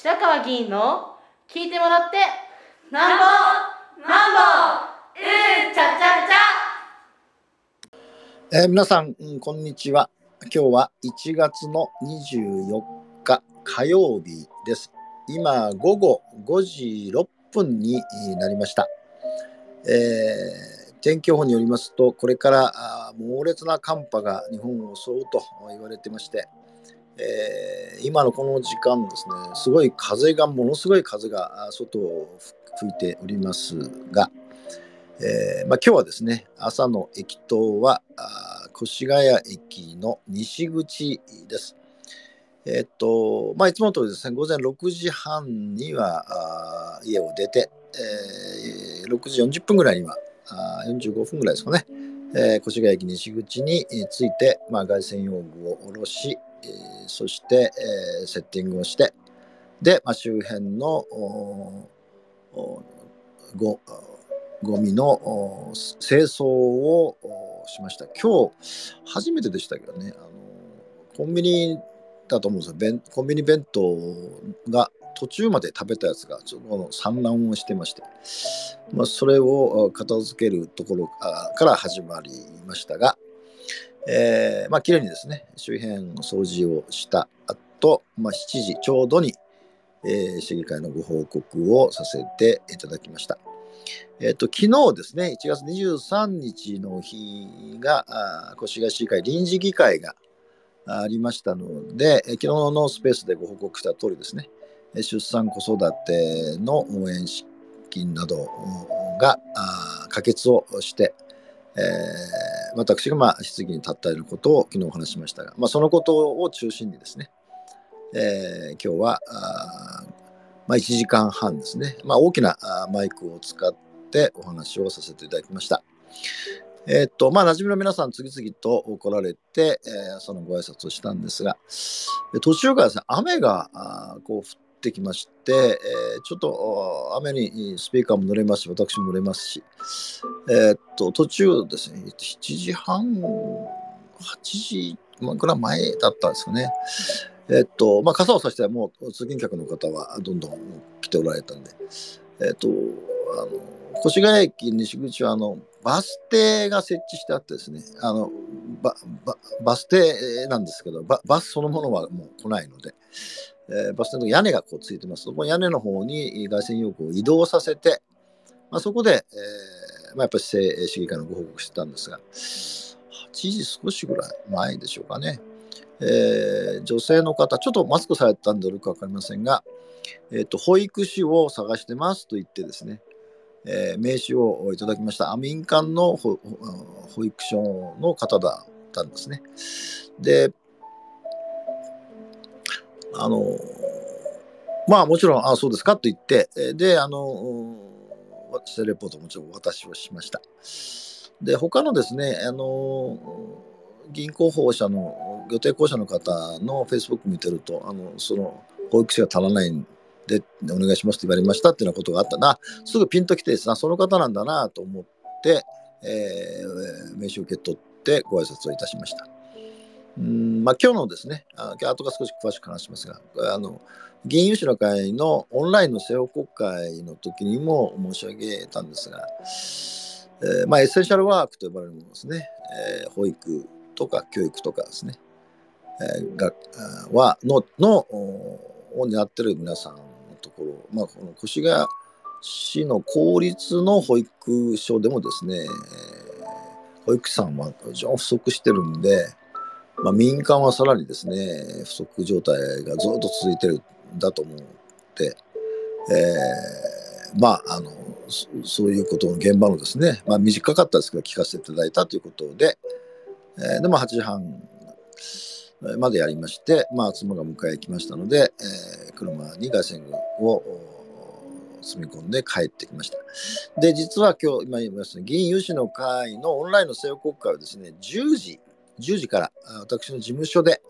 白川議員の聞いてもらってなんぼなんぼうんちゃちゃちゃ、えー、皆さん、うん、こんにちは。今日は1月の24日火曜日です。今午後5時6分になりました、えー、天気予報によりますとこれから猛烈な寒波が日本を襲うと言われてましてえー、今のこの時間ですね、すごい風が、ものすごい風が外を吹いておりますが、えー、まあ、今日はですね、朝の駅頭は越谷駅の西口です。え、っと、まあ、いつもの通りですね、午前6時半には家を出て、えー、6時40分ぐらいには、あ45分ぐらいですかね、えー、越谷駅西口に着いて、まあ、外線用具を下ろし、え、そして、えー、セッティングをしてで、まあ、周辺のごゴミの清掃をしました。今日初めてでしたけどね。あのコンビニだと思うんですよ。コンビニ弁当が途中まで食べたやつがちょっと産卵をしてまして、まあ、それを片付けるところから始まりましたが、えー、まあ、綺麗にですね、周辺掃除をした後、まあ、7時ちょうどに、えー、市議会のご報告をさせていただきました。えっ、ー、と、昨日ですね、1月23日の日が、あ越谷市議会臨時議会がありましたので、え昨日のスペースでご報告した通りですね、出産子育ての応援資金などが可決をして、えー私がまあ質疑に立ったようなことを昨日お話しましたが、まあ、そのことを中心にですね、えー、今日はあ、まあ、1時間半ですね、まあ、大きなマイクを使ってお話をさせていただきました。えー、っと、まあ、馴染みの皆さん次々と来られて、えー、そのご挨拶をしたんですが、途中からですね、雨がこう降ってきまして、えー、ちょっと雨にスピーカーも乗れますし、私も乗れますし、えー、と、途中ですね、7時半、8時ぐらい前だったんですかね。えっと、まあ、傘をさしてもう通勤客の方はどんどん来ておられたんで、えっと、あの、越谷駅西口は、あの、バス停が設置してあってですね、あの、ババス停なんですけどバ、バスそのものはもう来ないので、えー、バス停の屋根がこうついてます。その屋根の方に外線用具を移動させて、まあ、そこで、えーまあ、やっぱり市議会のご報告してたんですが、8時少しぐらい前でしょうかね。えー、女性の方、ちょっとマスクされたんでどるか分かりませんが、えーと、保育士を探してますと言ってですね、えー、名刺をいただきました。民間の保育所の方だったんですね。で、あの、まあもちろん、あそうですかと言って、で、あの、私レポートもちろん私をしました。で、他のですね、あの、銀行法者の、予定校舎の方のフェイスブック見てると、あの、その、保育士が足らないんで、お願いしますと言われましたっていうようなことがあったな、すぐピンときてですね、その方なんだなと思って、えー、名刺を受け取ってご挨拶をいたしました。うんまあ、今日のですね、あ後が少し詳しく話しますが、あの議員有志の会のオンラインの政府国会の時にも申し上げたんですが、えー、まあ、エッセンシャルワークと呼ばれるものですね、えー、保育とか教育とかですね、えー、がはののを担ってる皆さんのところ、まあ、この越谷市の公立の保育所でもですね、保育士さんは非常に不足してるんで、まあ、民間はさらにですね、不足状態がずっと続いてる。だと思って、えー、まあ、あの、そういうことの現場のですね、まあ、短かったですけど、聞かせていただいたということで、えー、でも8時半までやりまして、まあ、妻が迎えに来ましたので、えー、車に外線を積み込んで帰ってきました。で、実は今日、今言いました、議員有志の会のオンラインの政府国会はですね、10時10時から私の事務所で、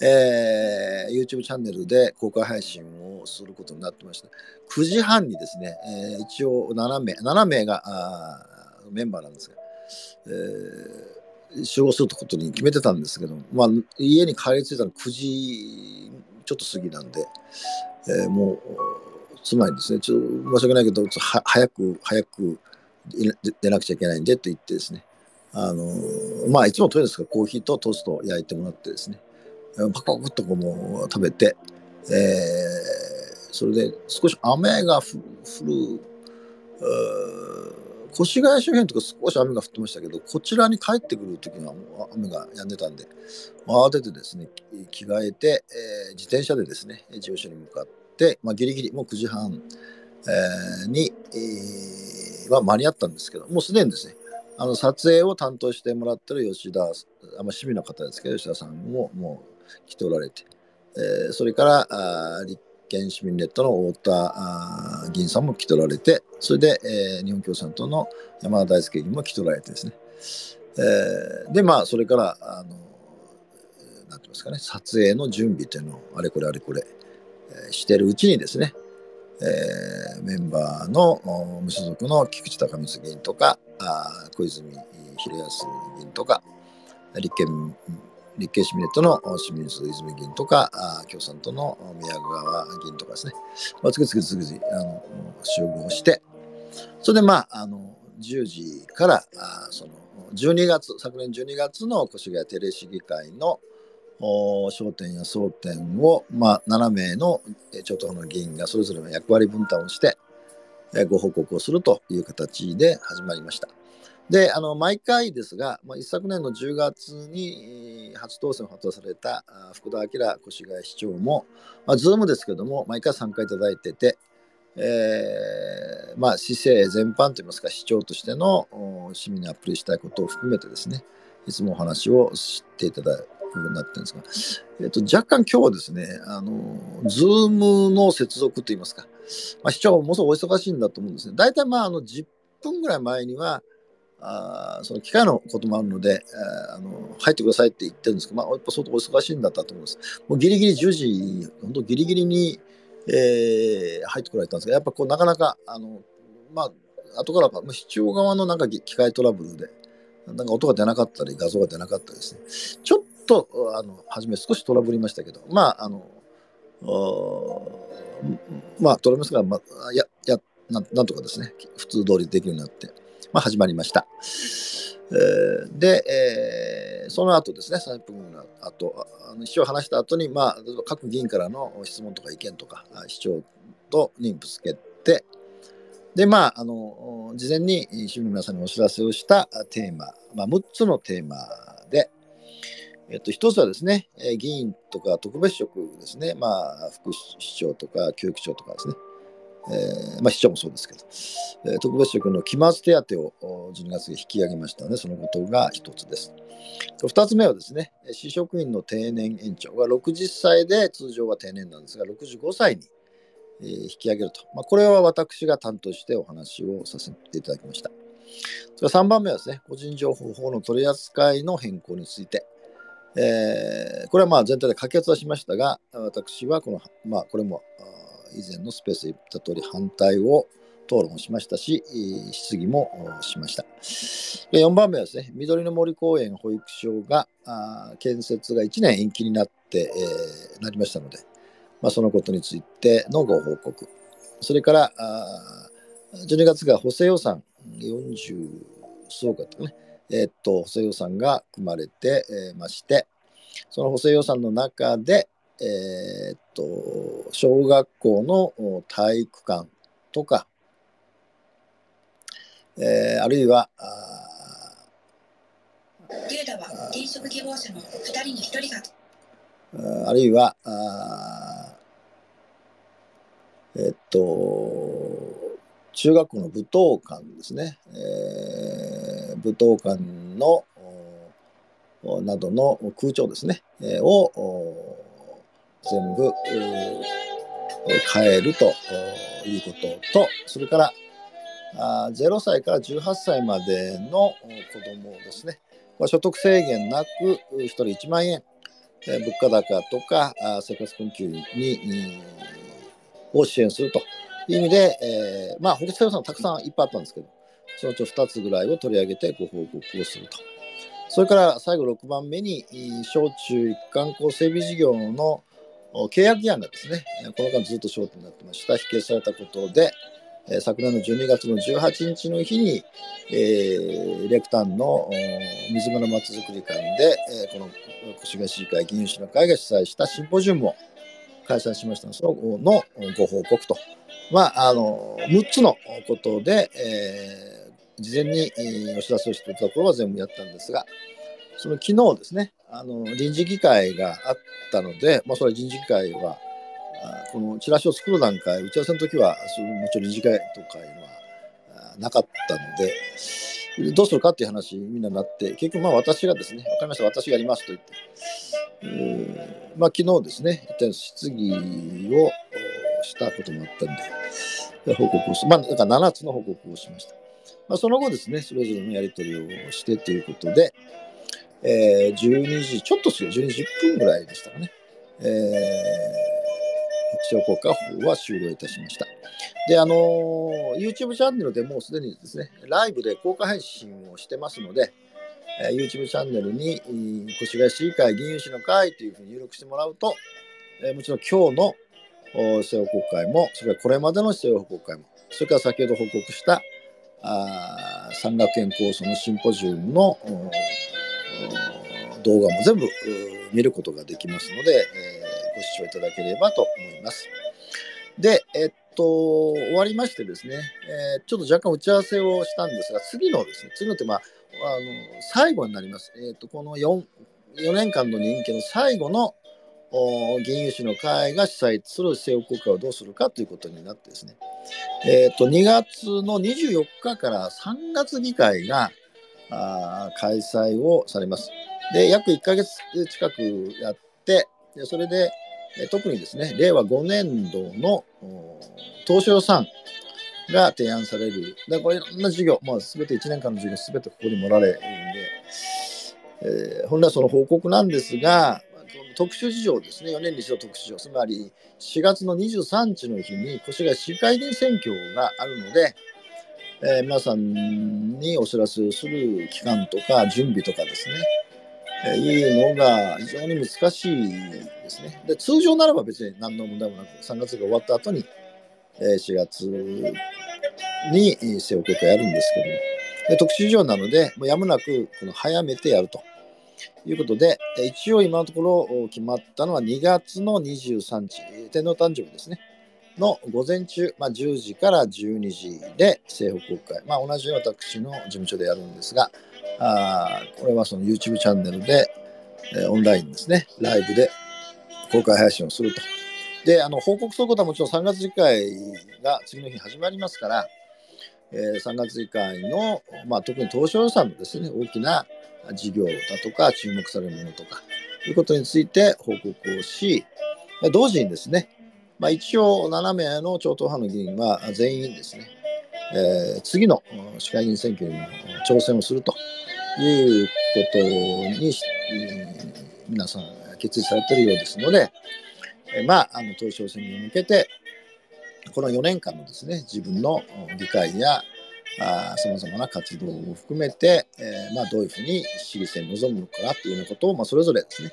えー、YouTube チャンネルで公開配信をすることになってました。9時半にですね、えー、一応7名、7名がメンバーなんですが、えー、集合することに決めてたんですけど、まあ、家に帰り着いたの9時ちょっと過ぎなんで、えーもう妻にですねちょっと申し訳ないけどは早く早く出なくちゃいけないんでと言ってですねあのまあいつもトイレですかコーヒーとトーストを焼いてもらってですねパクパクっとこうも食べて、えーそれで少し雨が降る越谷周辺とか少し雨が降ってましたけどこちらに帰ってくる時はもう雨が止んでたんで慌ててですね着替えて、えー自転車でですね事務所に向かって、まあ、ギリギリもう9時半、えーに、えーは間に合ったんですけどもうすでにですねあの撮影を担当してもらってる吉田あんま趣味の方ですけど吉田さんももう来ておられて、えーそれからあ立憲市民ネットの太田議員さんも来ておられて。それで、えー日本共産党の山田大輔議員も来ておられてですね、えーでまあそれからあのなんて言いますかね。撮影の準備というのをあれこれあれこれ、えーしてるうちにですね、えーメンバーの無所属の菊池隆光議員とかあ小泉秀康議員とか立憲立憲市民ネットの清水泉議員とか共産党の宮川議員とかですね、まあ、次々次々あの集合してそれでまああの10時からあその12月昨年12月の越谷テレ市議会のお焦点や争点を、まあ、7名の超党派の議員がそれぞれの役割分担をして、えーご報告をするという形で始まりました。で、あの毎回ですが、まあ、一昨年の10月に初当選を果たされた福田晃越谷市長も、まあ、ズームですけども、毎回参加いただいてて、えーまあ、市政全般といいますか、市長としての市民にアップリしたいことを含めてですね、いつもお話をしていただくようになってるんですが、えっと、若干今日はですね、あの、ズームの接続といいますか、まあ、市長もそうお忙しいんだと思うんですね。大体まあ、あの、10分ぐらい前には、あその機械のこともあるので、あーあの入ってくださいって言ってるんですけど、まあ、やっぱ相当お忙しいんだったと思うんです。もうギリギリ10時、本当ギリギリに、えー入ってこられたんですが、やっぱこうなかなか、あのまあ後からまあ市長側のなんか機械トラブルで、なんか音が出なかったり、画像が出なかったりですね、ちょっと、あの初め少しトラブりましたけど、まあ、あの、まあ、トラブりますが、まあ、や、やなん、なんとかですね、普通通りできるようになって、まあ、始まりました。えーで、えーその後ですね、30分の後、あの市長話した後に、まあ、各議員からの質問とか意見とか、市長とにぶつけて、で、まあ、あの、事前に市民の皆さんにお知らせをしたテーマ、まあ、6つのテーマで、えっと、一つはですね、議員とか特別職ですね、まあ、副市長とか教育長とかですね、えーまあ、市長もそうですけど、えー特別職の期末手当を12月に引き上げましたので、そのことが一つです。二つ目はですね、市職員の定年延長が60歳で通常は定年なんですが、65歳に、えー引き上げると。まあ、これは私が担当してお話をさせていただきました。それから3番目はですね、個人情報法の取り扱いの変更について、えーこれはまあ全体で可決はしましたが、私はこの、まあ、これも以前のスペースで言った通り反対を討論しましたし、質疑もしました。4番目はですね、緑の森公園保育所が建設が1年延期になって、えーなりましたので、まあ、そのことについてのご報告。それから、12月が補正予算40数億だったかね、えーっと、補正予算が組まれて、えーまして、その補正予算の中で、えーっと、小学校のお体育館とか、えーあるいは、あデータは転職希望者の2人に1人がーあるいは、あーえーっと、中学校の舞踏館ですね、えー舞踏館のおなどの空調ですね、えーをお全部変えるということと、それからあ0歳から18歳までのお子供ですね、まあ、所得制限なく1人1万円、えー物価高とかあ生活困窮に、うんを支援すると。いう意味で、えーまあ、保険予算たくさんいっぱいあったんですけど、そのうち2つぐらいを取り上げてご報告をすると。それから最後6番目に、小中一貫校整備事業の契約案がですね、この間ずっと焦点になってました、否決されたことで、昨年の12月の18日の日に、えー、レクタンの水村まちづくり館で、えー、この越谷市議会議員主の会が主催したシンポジウムを開催しました。そののご報告と、まあ、あの6つのことで、えー、事前にお知らせをしていたところは全部やったんですが、その昨日ですね、あの臨時議会があったので、まあ、それは臨時議会は、このチラシを作る段階、打ち合わせの時は、そのもちろん臨時会とかいうのはなかったので、どうするかっていう話みんなになって、結局まあ私がですね、わかりました、私がやりますと言って、えー、まあ昨日ですね、一旦質疑をしたこともあったんで、報告をし、まあ、だから7つの報告をしました。まあ、その後ですね、それぞれのやり取りをしてということで、えー、12時、ちょっとする、12時10分ぐらいでしたかね。えー、証拠化法は終了いたしました。で、あのー、YouTube チャンネルでもうすでにですね、ライブで公開配信をしてますので、えー、YouTube チャンネルに、越谷市議会議員士の会というふうに入力してもらうと、えー、もちろん今日の政府国会も、それからこれまでの政府国会も、それから先ほど報告したあ産学研構想のシンポジウムの動画も全部見ることができますので、えー、ご視聴いただければと思います。で、えっと、終わりましてですね、えー、ちょっと若干打ち合わせをしたんですが、次のですね、次のって、まあ、あの最後になります。えっと、この 4, 4年間の任期の最後の議員有志の会が主催する政府国会をどうするかということになってですね、えっと、2月の24日から3月議会があ開催をされます。で、約1ヶ月近くやって、でそれで、特にですね、令和5年度の当初予算が提案される。で、これいろんな授業、まあ、全て1年間の授業、全てここに盛られるんで、えー、本来その報告なんですが、特殊事情ですね、4年に一度特殊事情、つまり4月の23日の日に越谷市議会議員選挙があるので、えー、皆さんにお知らせをする期間とか準備とかですね、えー、いうのが非常に難しいですね。で通常ならば別に何の問題もなく3月が終わった後に、えー、4月に政府国会やるんですけどもで特殊事情なのでもうやむなくこの早めてやるということで一応今のところ決まったのは2月の23日天皇誕生日ですね。の午前中、まあ、10時から12時で政府国会、まあ、同じ私の事務所でやるんですが、あこれはその YouTube チャンネルで、えー、オンラインですね、ライブで公開配信をすると。で、あの報告することはもちろん3月次回が次の日始まりますから、えー、3月次回の、まあ、特に当初予算のですね、大きな事業だとか注目されるものとか、いうことについて報告をし、同時にですね、まあ、一応7名の超党派の議員は全員ですね、えー、次の市会議員選挙にも挑戦をするということに、皆さん決意されているようですので、えー、まあ、あの統一地選に向けて、この4年間のですね、自分の議会やさまざまな活動を含めて、えー、まあ、どういうふうに市議選に臨むのかなというようなことを、まあ、それぞれですね、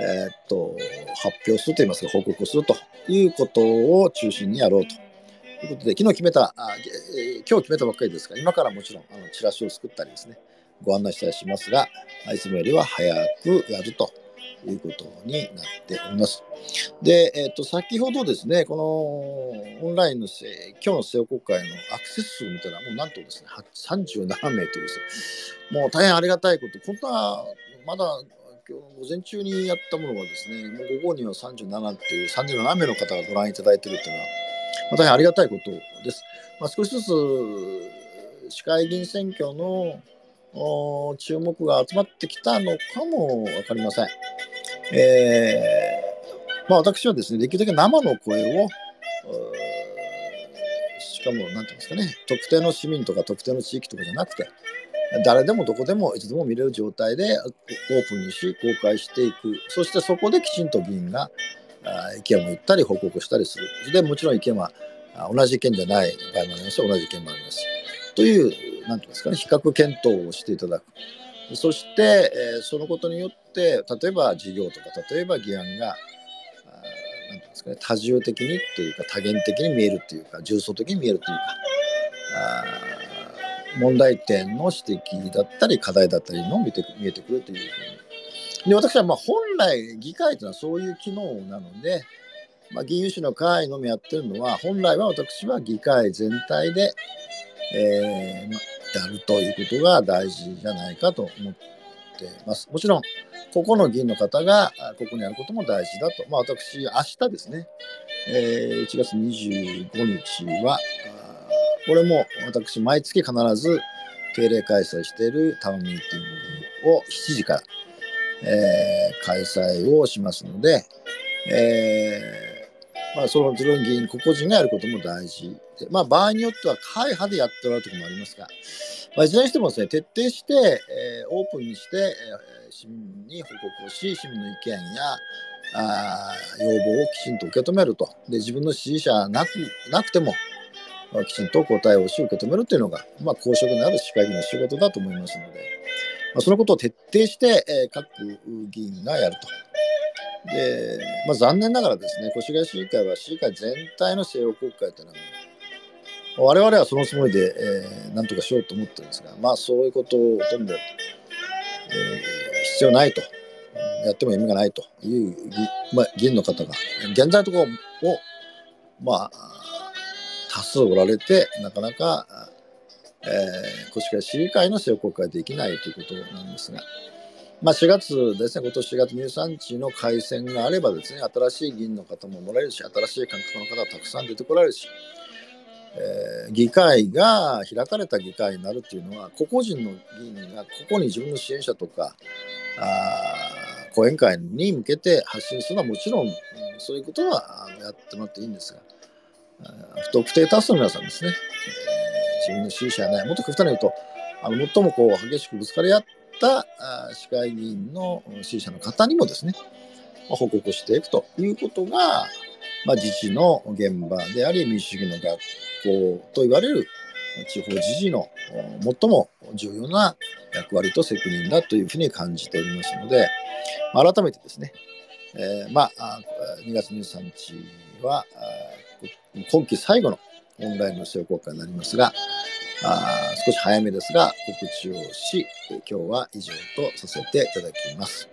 えー、っと発表するといいますか報告するということを中心にやろうということで昨日決めたあ、え、今日決めたばっかりですが今からもちろんあのチラシを作ったりですねご案内したりしますがいつもよりは早くやるということになっております。で、えっ、と、先ほどですね、このオンラインの今日の政府国会のアクセス数みたいな、もうなんとですね、37名というですね、もう大変ありがたいこと、こんな、まだ今日午前中にやったものがですね、もう午後には37っていう37名の方がご覧いただいているというのは、大変ありがたいことです。まあ、少しずつ市会議員選挙の注目が集まってきたのかも分かりません。えー、まあ、私はですね、できるだけ生の声を、しかも、なんていうんですかね、特定の市民とか特定の地域とかじゃなくて、誰でもどこでもいつでも見れる状態でオープンにし公開していく。そしてそこできちんと議員が意見を言ったり報告したりする。でもちろん意見は同じ意見じゃない。場合もありますし同じ意見もあります。という何て言うんですかね比較検討をしていただく。そして、えそのことによって例えば事業とか例えば議案が何て言うんですかね多重的にというか多元的に見えるというか重層的に見えるというかあ問題点の指摘だったり課題だったりの見て見えてくるという。ふうにで私はま本来議会というのはそういう機能なので、まあ、議員主の会のみやってるのは本来は私は議会全体で、えーま、やるということが大事じゃないかと思ってます。もちろんここの議員の方がここにあることも大事だと、まあ、私明日ですね、えー1月25日はこれも私毎月必ず定例開催しているタウンミーティングを7時からえー開催をしますので、えーまあ、そのズルン議員個々人がやることも大事で、まあ、場合によっては会派でやっておられるところもありますが、まあ、いずれにしてもですね徹底して、えーオープンにして、えー市民に報告をし市民の意見やあ要望をきちんと受け止めると。で自分の支持者なくなくてもきちんと答えをし受け止めるというのが、まあ、公職のある市会議員の仕事だと思いますので、まあ、そのことを徹底して、えー各議員がやると。で、まあ、残念ながらですね、越谷市議会は市議会全体の政法国会というのは、我々はそのつもりで、えーなんとかしようと思ってるんですが、まあそういうことをほとんど、えー必要ないと、やっても意味がないという議,、まあ、議員の方が、現在のところを、まあ、多数おられて、なかなか、えー、越谷市議会の政法国会できないということなんですが、まあ、4月ですね、今年4月23日の改選があればですね、新しい議員の方ももらえるし、新しい感覚の方がたくさん出てこられるし、えー議会が開かれた議会になるっていうのは、個々人の議員がここに自分の支援者とか、あ講演会に向けて発信するのはもちろん、そういうことはやってもらっていいんですが、不特定多数の皆さんですね、自分の支持者やない、もっと極端に言うと、あの最もこう激しくぶつかり合った市会議員の支持者の方にもですね、まあ報告していくということが、まあ、自治の現場であり、民主主義の学校と言われる地方自治の最も重要な役割と責任だというふうに感じておりますので、まあ改めてですね、えーまあ、2月23日は今期最後のオンラインの視聴公開になりますが、あ少し早めですが告知をし、今日は以上とさせていただきます。